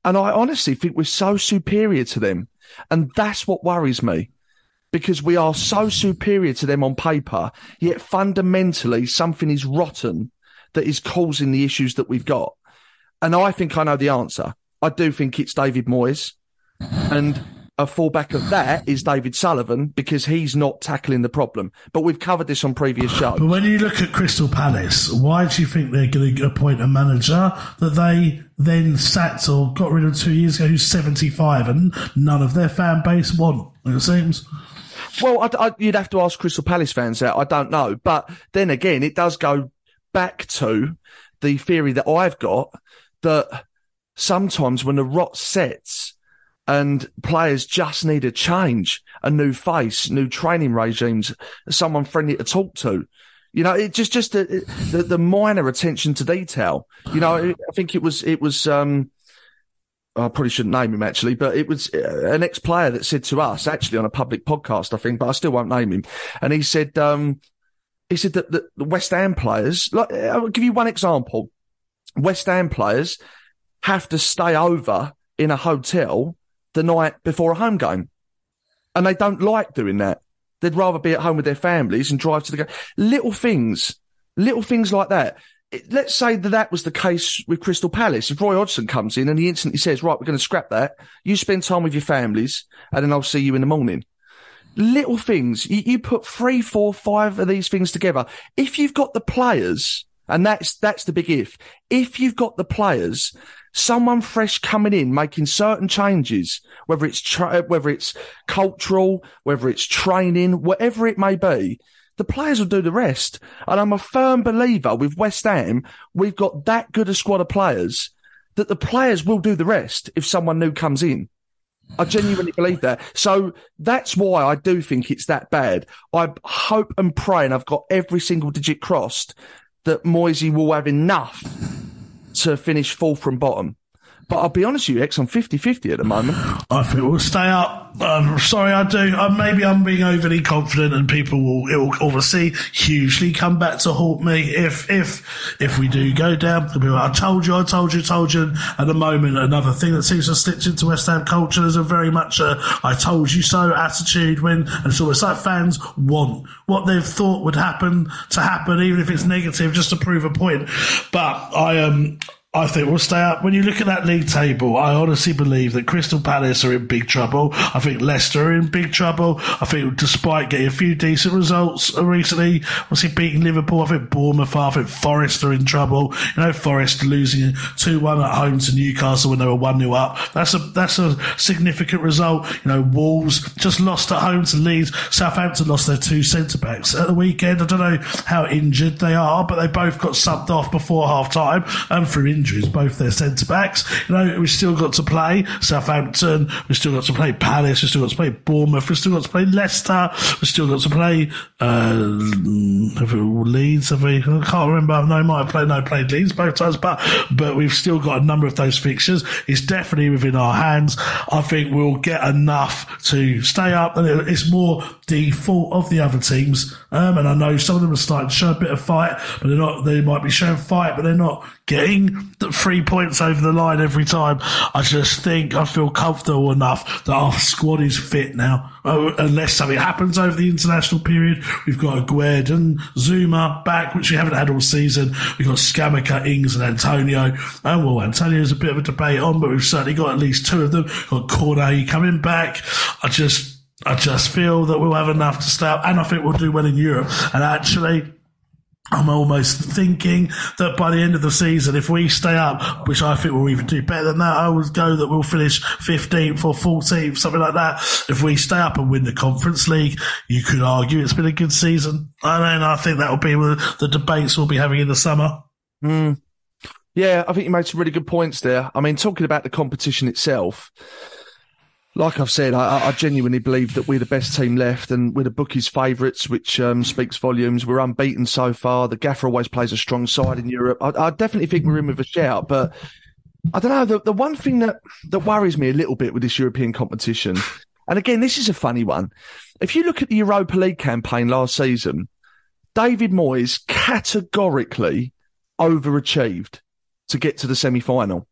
[SPEAKER 5] and I honestly think we're so superior to them. And that's what worries me. Because we are so superior to them on paper, yet fundamentally something is rotten that is causing the issues that we've got. And I think I know the answer. I do think it's David Moyes. And a fallback of that is David Sullivan because he's not tackling the problem. But we've covered this on previous shows.
[SPEAKER 6] But when you look at Crystal Palace, why do you think they're going to appoint a manager that they then sacked or got rid of two years ago who's 75 and none of their fan base want, it seems?
[SPEAKER 5] Well, I, I, you'd have to ask Crystal Palace fans that. I don't know. But then again, it does go back to the theory that I've got that sometimes when the rot sets and players just need a change, a new face, new training regimes, someone friendly to talk to. You know, it just, just the, the, the minor attention to detail. You know, I think it was, it was, um, I probably shouldn't name him actually, but it was uh, an ex-player that said to us actually on a public podcast, I think, but I still won't name him. And he said, um, he said that the, the West Ham players, like, I'll give you one example. West Ham players have to stay over in a hotel the night before a home game. And they don't like doing that. They'd rather be at home with their families and drive to the game. Little things, little things like that. Let's say that that was the case with Crystal Palace. If Roy Hodgson comes in and he instantly says, right, we're going to scrap that. You spend time with your families and then I'll see you in the morning. Little things. You, you put three, four, five of these things together. If you've got the players, and that's, that's the big if. If you've got the players, someone fresh coming in, making certain changes, whether it's, tra- whether it's cultural, whether it's training, whatever it may be, the players will do the rest. And I'm a firm believer with West Ham, we've got that good a squad of players that the players will do the rest if someone new comes in. I genuinely believe that. So that's why I do think it's that bad. I hope and pray, and I've got every single digit crossed, that Moisey will have enough to finish fourth from bottom. But I'll be honest with you, Ex, I'm 50-50 at the moment.
[SPEAKER 6] I think we'll stay up. I'm sorry, I do. Uh, maybe I'm being overly confident, and people will, it will obviously hugely come back to haunt me if if if we do go down. Be like, I told you, I told you, told you. At the moment, another thing that seems to slipped into West Ham culture is a very much a "I told you so" attitude. When and so it's like fans want what they've thought would happen to happen, even if it's negative, just to prove a point. But I um. I think we'll stay up. When you look at that league table, I honestly believe that Crystal Palace are in big trouble. I think Leicester are in big trouble. I think despite getting a few decent results recently, obviously beating Liverpool, I think Bournemouth are, I think Forest are in trouble. You know, Forest losing 2-1 at home to Newcastle when they were 1-0 up. That's a, that's a significant result. You know, Wolves just lost at home to Leeds. Southampton lost their two centre backs at the weekend. I don't know how injured they are, but they both got subbed off before half time and through injuries, both their centre backs. You know, we've still got to play Southampton. We've still got to play Palace. We've still got to play Bournemouth. We've still got to play Leicester. We've still got to play, uh, if it Leeds, have we? I can't remember. No, might have played, no, played Leeds both times, but, but we've still got a number of those fixtures. It's definitely within our hands. I think we'll get enough to stay up and it's more the fault of the other teams. Um, and I know some of them are starting to show a bit of fight, but they're not, they might be showing fight, but they're not getting three points over the line every time. I just think I feel comfortable enough that our squad is fit now. Oh, unless something happens over the international period, we've got Aguerd and Zuma back, which we haven't had all season. We've got Scamacca, Ings, and Antonio. And well, Antonio's a bit of a debate on, but we've certainly got at least two of them. We've got Cornet coming back. I just, I just feel that we'll have enough to stay up, and I think we'll do well in Europe. And actually, I'm almost thinking that by the end of the season, if we stay up, which I think we'll even do better than that, I would go that we'll finish 15th or 14th, something like that. If we stay up and win the Conference League, you could argue it's been a good season. And then I think that will be the debates we'll be having in the summer.
[SPEAKER 5] Mm. Yeah, I think you made some really good points there. I mean, talking about the competition itself, like I've said, I, I, genuinely believe that we're the best team left and we're the bookies' favourites, which um, speaks volumes. We're unbeaten so far. The Gaffer always plays a strong side in Europe. I, I definitely think we're in with a shout, but I don't know. The, the one thing that, that worries me a little bit with this European competition, and again, this is a funny one. If you look at the Europa League campaign last season, David Moyes categorically overachieved to get to the semi final.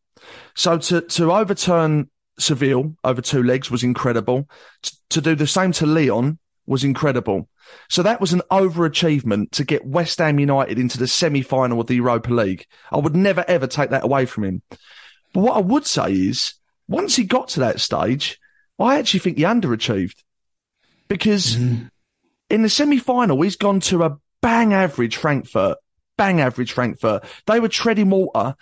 [SPEAKER 5] So to, to overturn Seville over two legs was incredible. T- to do the same to Lyon was incredible. So that was an overachievement to get West Ham United into the semi-final of the Europa League. I would never ever take that away from him. But what I would say is, once he got to that stage, I actually think he underachieved because mm-hmm. in the semi-final he's gone to a bang average Frankfurt, bang average Frankfurt. They were treading water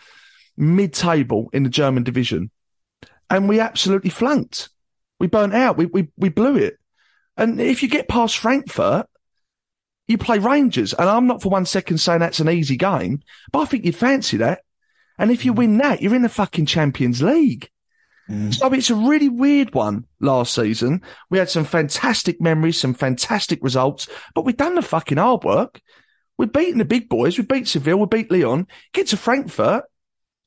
[SPEAKER 5] mid-table in the German division and we absolutely flunked. We burnt out. We, we, we blew it. And if you get past Frankfurt, you play Rangers. And I'm not for one second saying that's an easy game, but I think you'd fancy that. And if you win that, you're in the fucking Champions League. Mm. So it's a really weird one last season. We had some fantastic memories, some fantastic results, but we've done the fucking hard work. We've beaten the big boys. We beat Seville. We beat Lyon. Get to Frankfurt.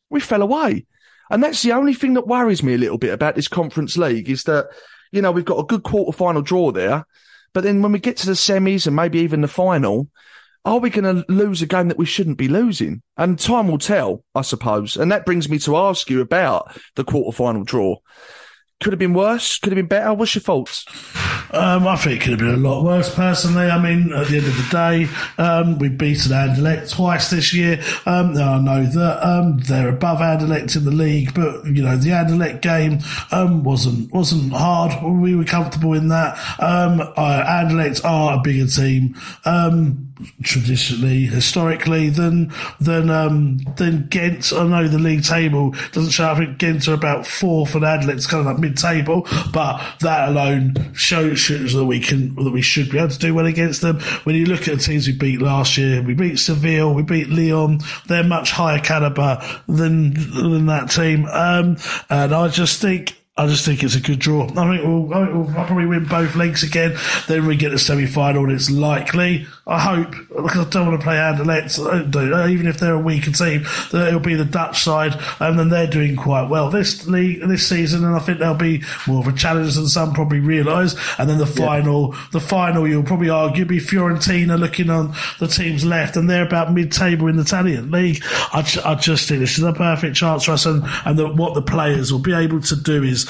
[SPEAKER 5] We fell away. And that's the only thing that worries me a little bit about this conference league is that, you know, we've got a good quarter final draw there. But then when we get to the semis and maybe even the final, are we going to lose a game that we shouldn't be losing? And time will tell, I suppose. And that brings me to ask you about the quarter final draw. Could have been worse. Could have been better. What's your thoughts?
[SPEAKER 6] Um, I think it could have been a lot worse, personally. I mean, at the end of the day, um, we've beaten Anderlecht twice this year. Um, I know that um, they're above Anderlecht in the league, but you know the Anderlecht game um, wasn't wasn't hard. We were comfortable in that. Um, uh, Anderlecht are a bigger team traditionally, historically, than than um, than Gent. I know the league table doesn't show. I think Gent are about fourth, and Anderlecht's kind of like mid-table. But that alone shows, shows that we can that we should be able to do well against them. When you look at the teams we beat last year, we beat Seville, we beat Lyon. They're much higher caliber than than that team, um, and I just think I just think it's a good draw. I think we'll, I think we'll probably win both legs again. Then we get the semi final, and it's likely, I hope, because I don't want to play Anderlecht, do uh, even if they're a weaker team, that it'll be the Dutch side, and then they're doing quite well this league, this season, and I think they'll be more of a challenge than some probably realise. And then the final, yeah. the final, you'll probably argue, be Fiorentina looking on the team's left, and they're about mid table in the Italian league. I, I just think this is a perfect chance for us, and, and the, what the players will be able to do is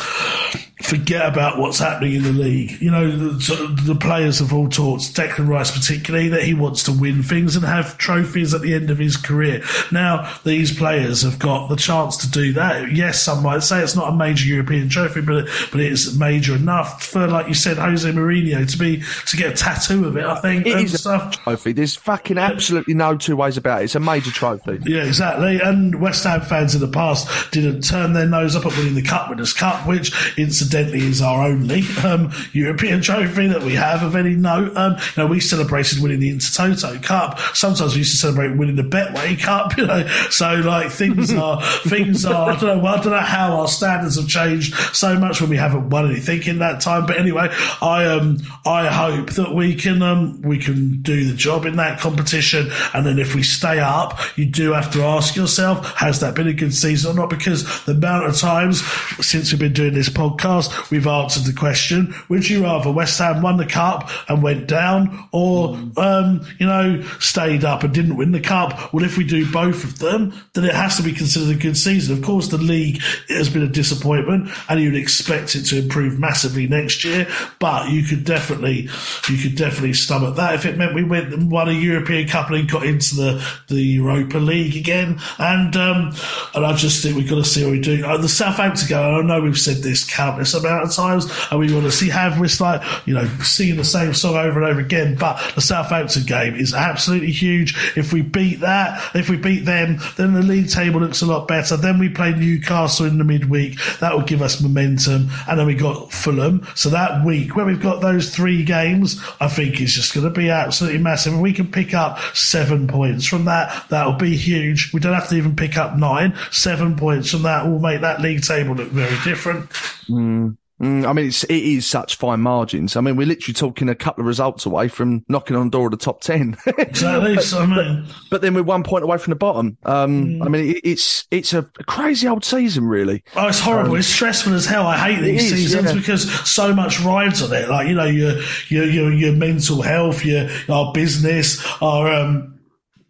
[SPEAKER 6] forget about what's happening in the league. You know, the, the, players have all taught Declan Rice particularly that he wants to win things and have trophies at the end of his career. Now, these players have got the chance to do that. Yes, some might say it's not a major European trophy, but but it's major enough for, like you said, Jose Mourinho to be to get a tattoo of it. I think
[SPEAKER 5] it is stuff. a trophy. There's fucking absolutely no two ways about it. It's a major trophy.
[SPEAKER 6] Yeah, exactly. And West Ham fans in the past didn't turn their nose up at winning the Cup Winners' Cup which incidentally incidentally is our only um, European trophy that we have of any note. Um, you know, we celebrated winning the Intertoto Cup. Sometimes we used to celebrate winning the Betway Cup. You know, so like things are things are. I don't know. I don't know how our standards have changed so much when we haven't won anything in that time. But anyway, I um I hope that we can um we can do the job in that competition, and then if we stay up, you do have to ask yourself, has that been a good season or not? Because the amount of times since we've been doing this podcast, we've answered the question: Would you rather West Ham won the cup and went down, or um you know stayed up and didn't win the cup? Well, if we do both of them, then it has to be considered a good season. Of course, the league has been a disappointment, and you'd expect it to improve massively next year. But you could definitely, you could definitely stomach that if it meant we went and won a European Cup and got into the, the Europa League again. And um, and I just think we've got to see what we do. The Southampton game, I know we've said this countless amount of times, and we want to see have this like you know singing the same song over and over again. But the Southampton game is absolutely huge. If we beat that, if we beat them, then the league table looks a lot better. Then we play Newcastle in the midweek. That will give us momentum. And then we got Fulham. So that week, when we've got those three games, I think it's just going to be absolutely massive. And we can pick up seven points from that. That'll be huge. We don't have to even pick up nine. Seven points from that will make that league table look very different.
[SPEAKER 5] Mm, I mean, it's, it is such fine margins. I mean, we're literally talking a couple of results away from knocking on the door of the top 10.
[SPEAKER 6] Exactly. so, I mean,
[SPEAKER 5] but then we're one point away from the bottom. Um, I mean, it, it's, it's a crazy old season, really.
[SPEAKER 6] Oh, it's horrible. it's stressful as hell. I hate these
[SPEAKER 5] is,
[SPEAKER 6] seasons
[SPEAKER 5] yeah.
[SPEAKER 6] because so much rides on it. Like, you know, your, your, your, your mental health, your, our business, our, um,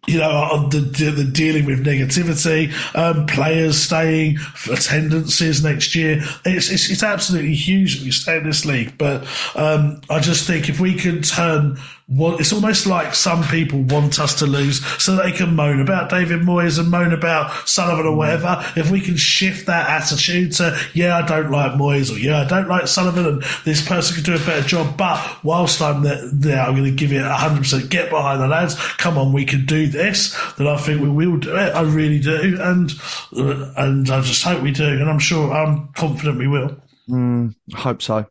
[SPEAKER 6] you know, the, the dealing with negativity, um, players staying, attendances next year. It's, it's, it's absolutely huge that we stay in this league. But, um, I just think if we can turn what it's almost like some people want us to lose so they can moan about David Moyes and moan about Sullivan or whatever. If we can shift that attitude to, yeah, I don't like Moyes or yeah, I don't like Sullivan and this person could do a better job, but whilst I'm there, there I'm going to give it 100% get behind the lads. Come on, we can do this. Then I think we will do it. I really do. And, uh, and I just hope we do. And I'm sure, I'm confident we will.
[SPEAKER 5] Mm, hope so.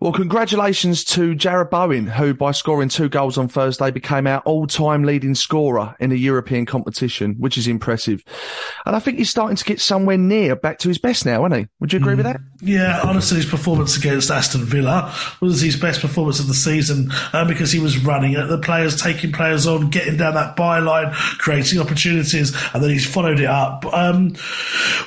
[SPEAKER 5] Well, congratulations to Jarrod Bowen, who by scoring two goals on Thursday became our all-time leading scorer in a European competition, which is impressive. And I think he's starting to get somewhere near back to his best now, isn't he? Would you agree with that?
[SPEAKER 6] Yeah, honestly, his performance against Aston Villa was his best performance of the season uh, because he was running at the players, taking players on, getting down that byline, creating opportunities, and then he's followed it up um,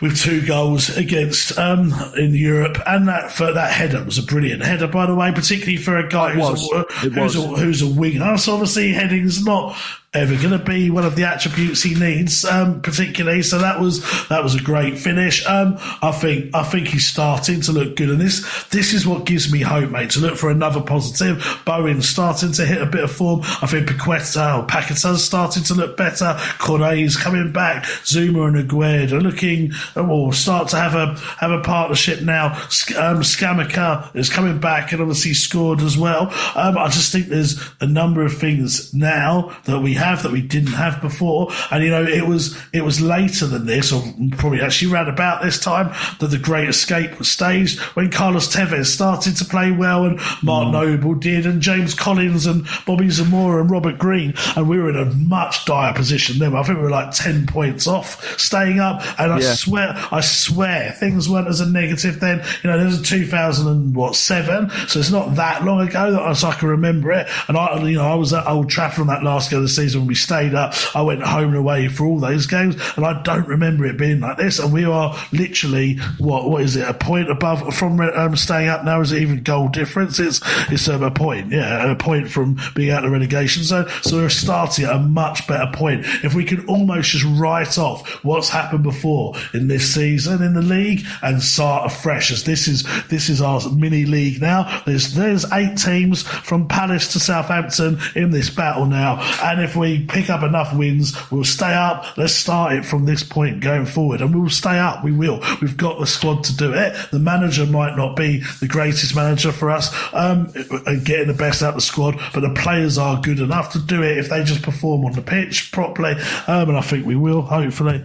[SPEAKER 6] with two goals against um, in Europe, and that for that header was a brilliant header, by the way, particularly for a guy who's, a, who's, a, who's a winger. So obviously, heading's not ever going to be one of the attributes he needs, um, particularly. So that was that was a great finish. Um, I think I think he's starting to look good, and this this is what gives me hope, mate. To look for another positive. Bowen's starting to hit a bit of form. I think Paqueta or Paqueta's starting to look better. Cornet's coming back. Zuma and Aguerd are looking. Will start to have a have a partnership now. Um, is coming back and obviously scored as well. Um, I just think there's a number of things now that we have that we didn't have before, and you know it was it was later than this, or probably actually around about this time that the Great Escape was staged when Carlos Tevez started to play well, and Mark mm. Noble did, and James Collins and Bobby Zamora and Robert Green, and we were in a much dire position then. I think we were like ten points off staying up, and I
[SPEAKER 5] Yeah.
[SPEAKER 6] swear, I swear, things weren't as a negative then. You know, there's a 2000 and what seven, so it's not that long ago that I, so I can remember it. And I, you know, I was at Old Trafford on that last game of the season when we stayed up. I went home and away for all those games, and I don't remember it being like this. And we are literally what what is it? A point above from um, staying up now? Is it even goal difference? It's it's um, a point, yeah, a point from being out of the relegation. So so we're starting at a much better point. If we can almost just write off what's happened before in this season in the league and start afresh, as this is this is our mini league now. There's there's eight teams from Palace to Southampton in this battle now, and if we pick up enough wins, we'll stay up. Let's start it from this point going forward, and we'll stay up. We will. We've got the squad to do it. The manager might not be the greatest manager for us, um, and getting the best out of the squad, but the players are good enough to do it if they just perform on the pitch properly. Um, and I think we will, hopefully.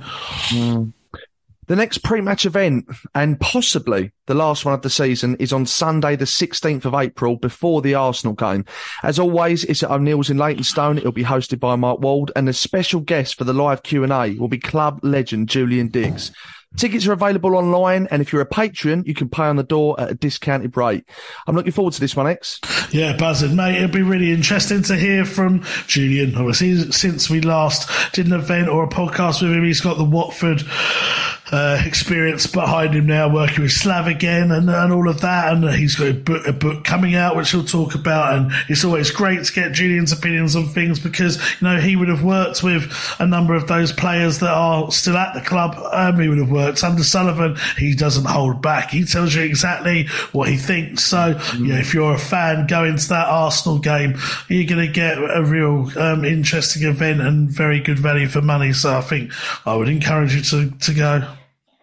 [SPEAKER 5] The next pre-match event, and possibly the last one of the season, is on Sunday, the 16th of April, before the Arsenal game. As always, it's at O'Neill's in Leytonstone. It'll be hosted by Mark Wald, and the special guest for the live Q&A will be club legend Julian Dicks. Tickets are available online, and if you're a patron, you can pay on the door at a discounted rate. I'm looking forward to this one, Ex.
[SPEAKER 6] Yeah, buzzing, mate. It'll be really interesting to hear from Julian. Obviously, since we last did an event or a podcast with him, he's got the Watford uh, experience behind him now, working with Slav again and, and all of that. And he's got a book, a book coming out, which he'll talk about. And it's always great to get Julian's opinions on things because, you know, he would have worked with a number of those players that are still at the club. Um, he would have worked under Sullivan. He doesn't hold back. He tells you exactly what he thinks. So, you know, if you're a fan, go into that Arsenal game. You're going to get a real um, interesting event and very good value for money. So I think I would encourage you to, to go.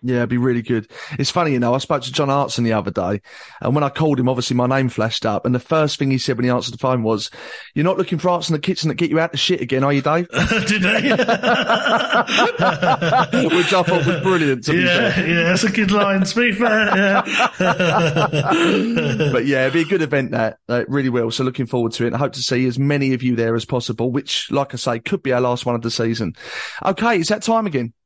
[SPEAKER 5] Yeah, it'd be really good. It's funny, you know, I spoke to John Hartson the other day, and when I called him, obviously my name flashed up, and the first thing he said when he answered the phone was, "You're not looking for arts in the kitchen that get you out of shit again, are you, Dave?"
[SPEAKER 6] Did they?
[SPEAKER 5] Which I thought was brilliant. To be
[SPEAKER 6] yeah, yeah, that's a good line. To be fair, yeah.
[SPEAKER 5] but yeah, it'd be a good event. That it really will. So looking forward to it. I hope to see as many of you there as possible. Which, like I say, could be our last one of the season. Okay, it's that time again.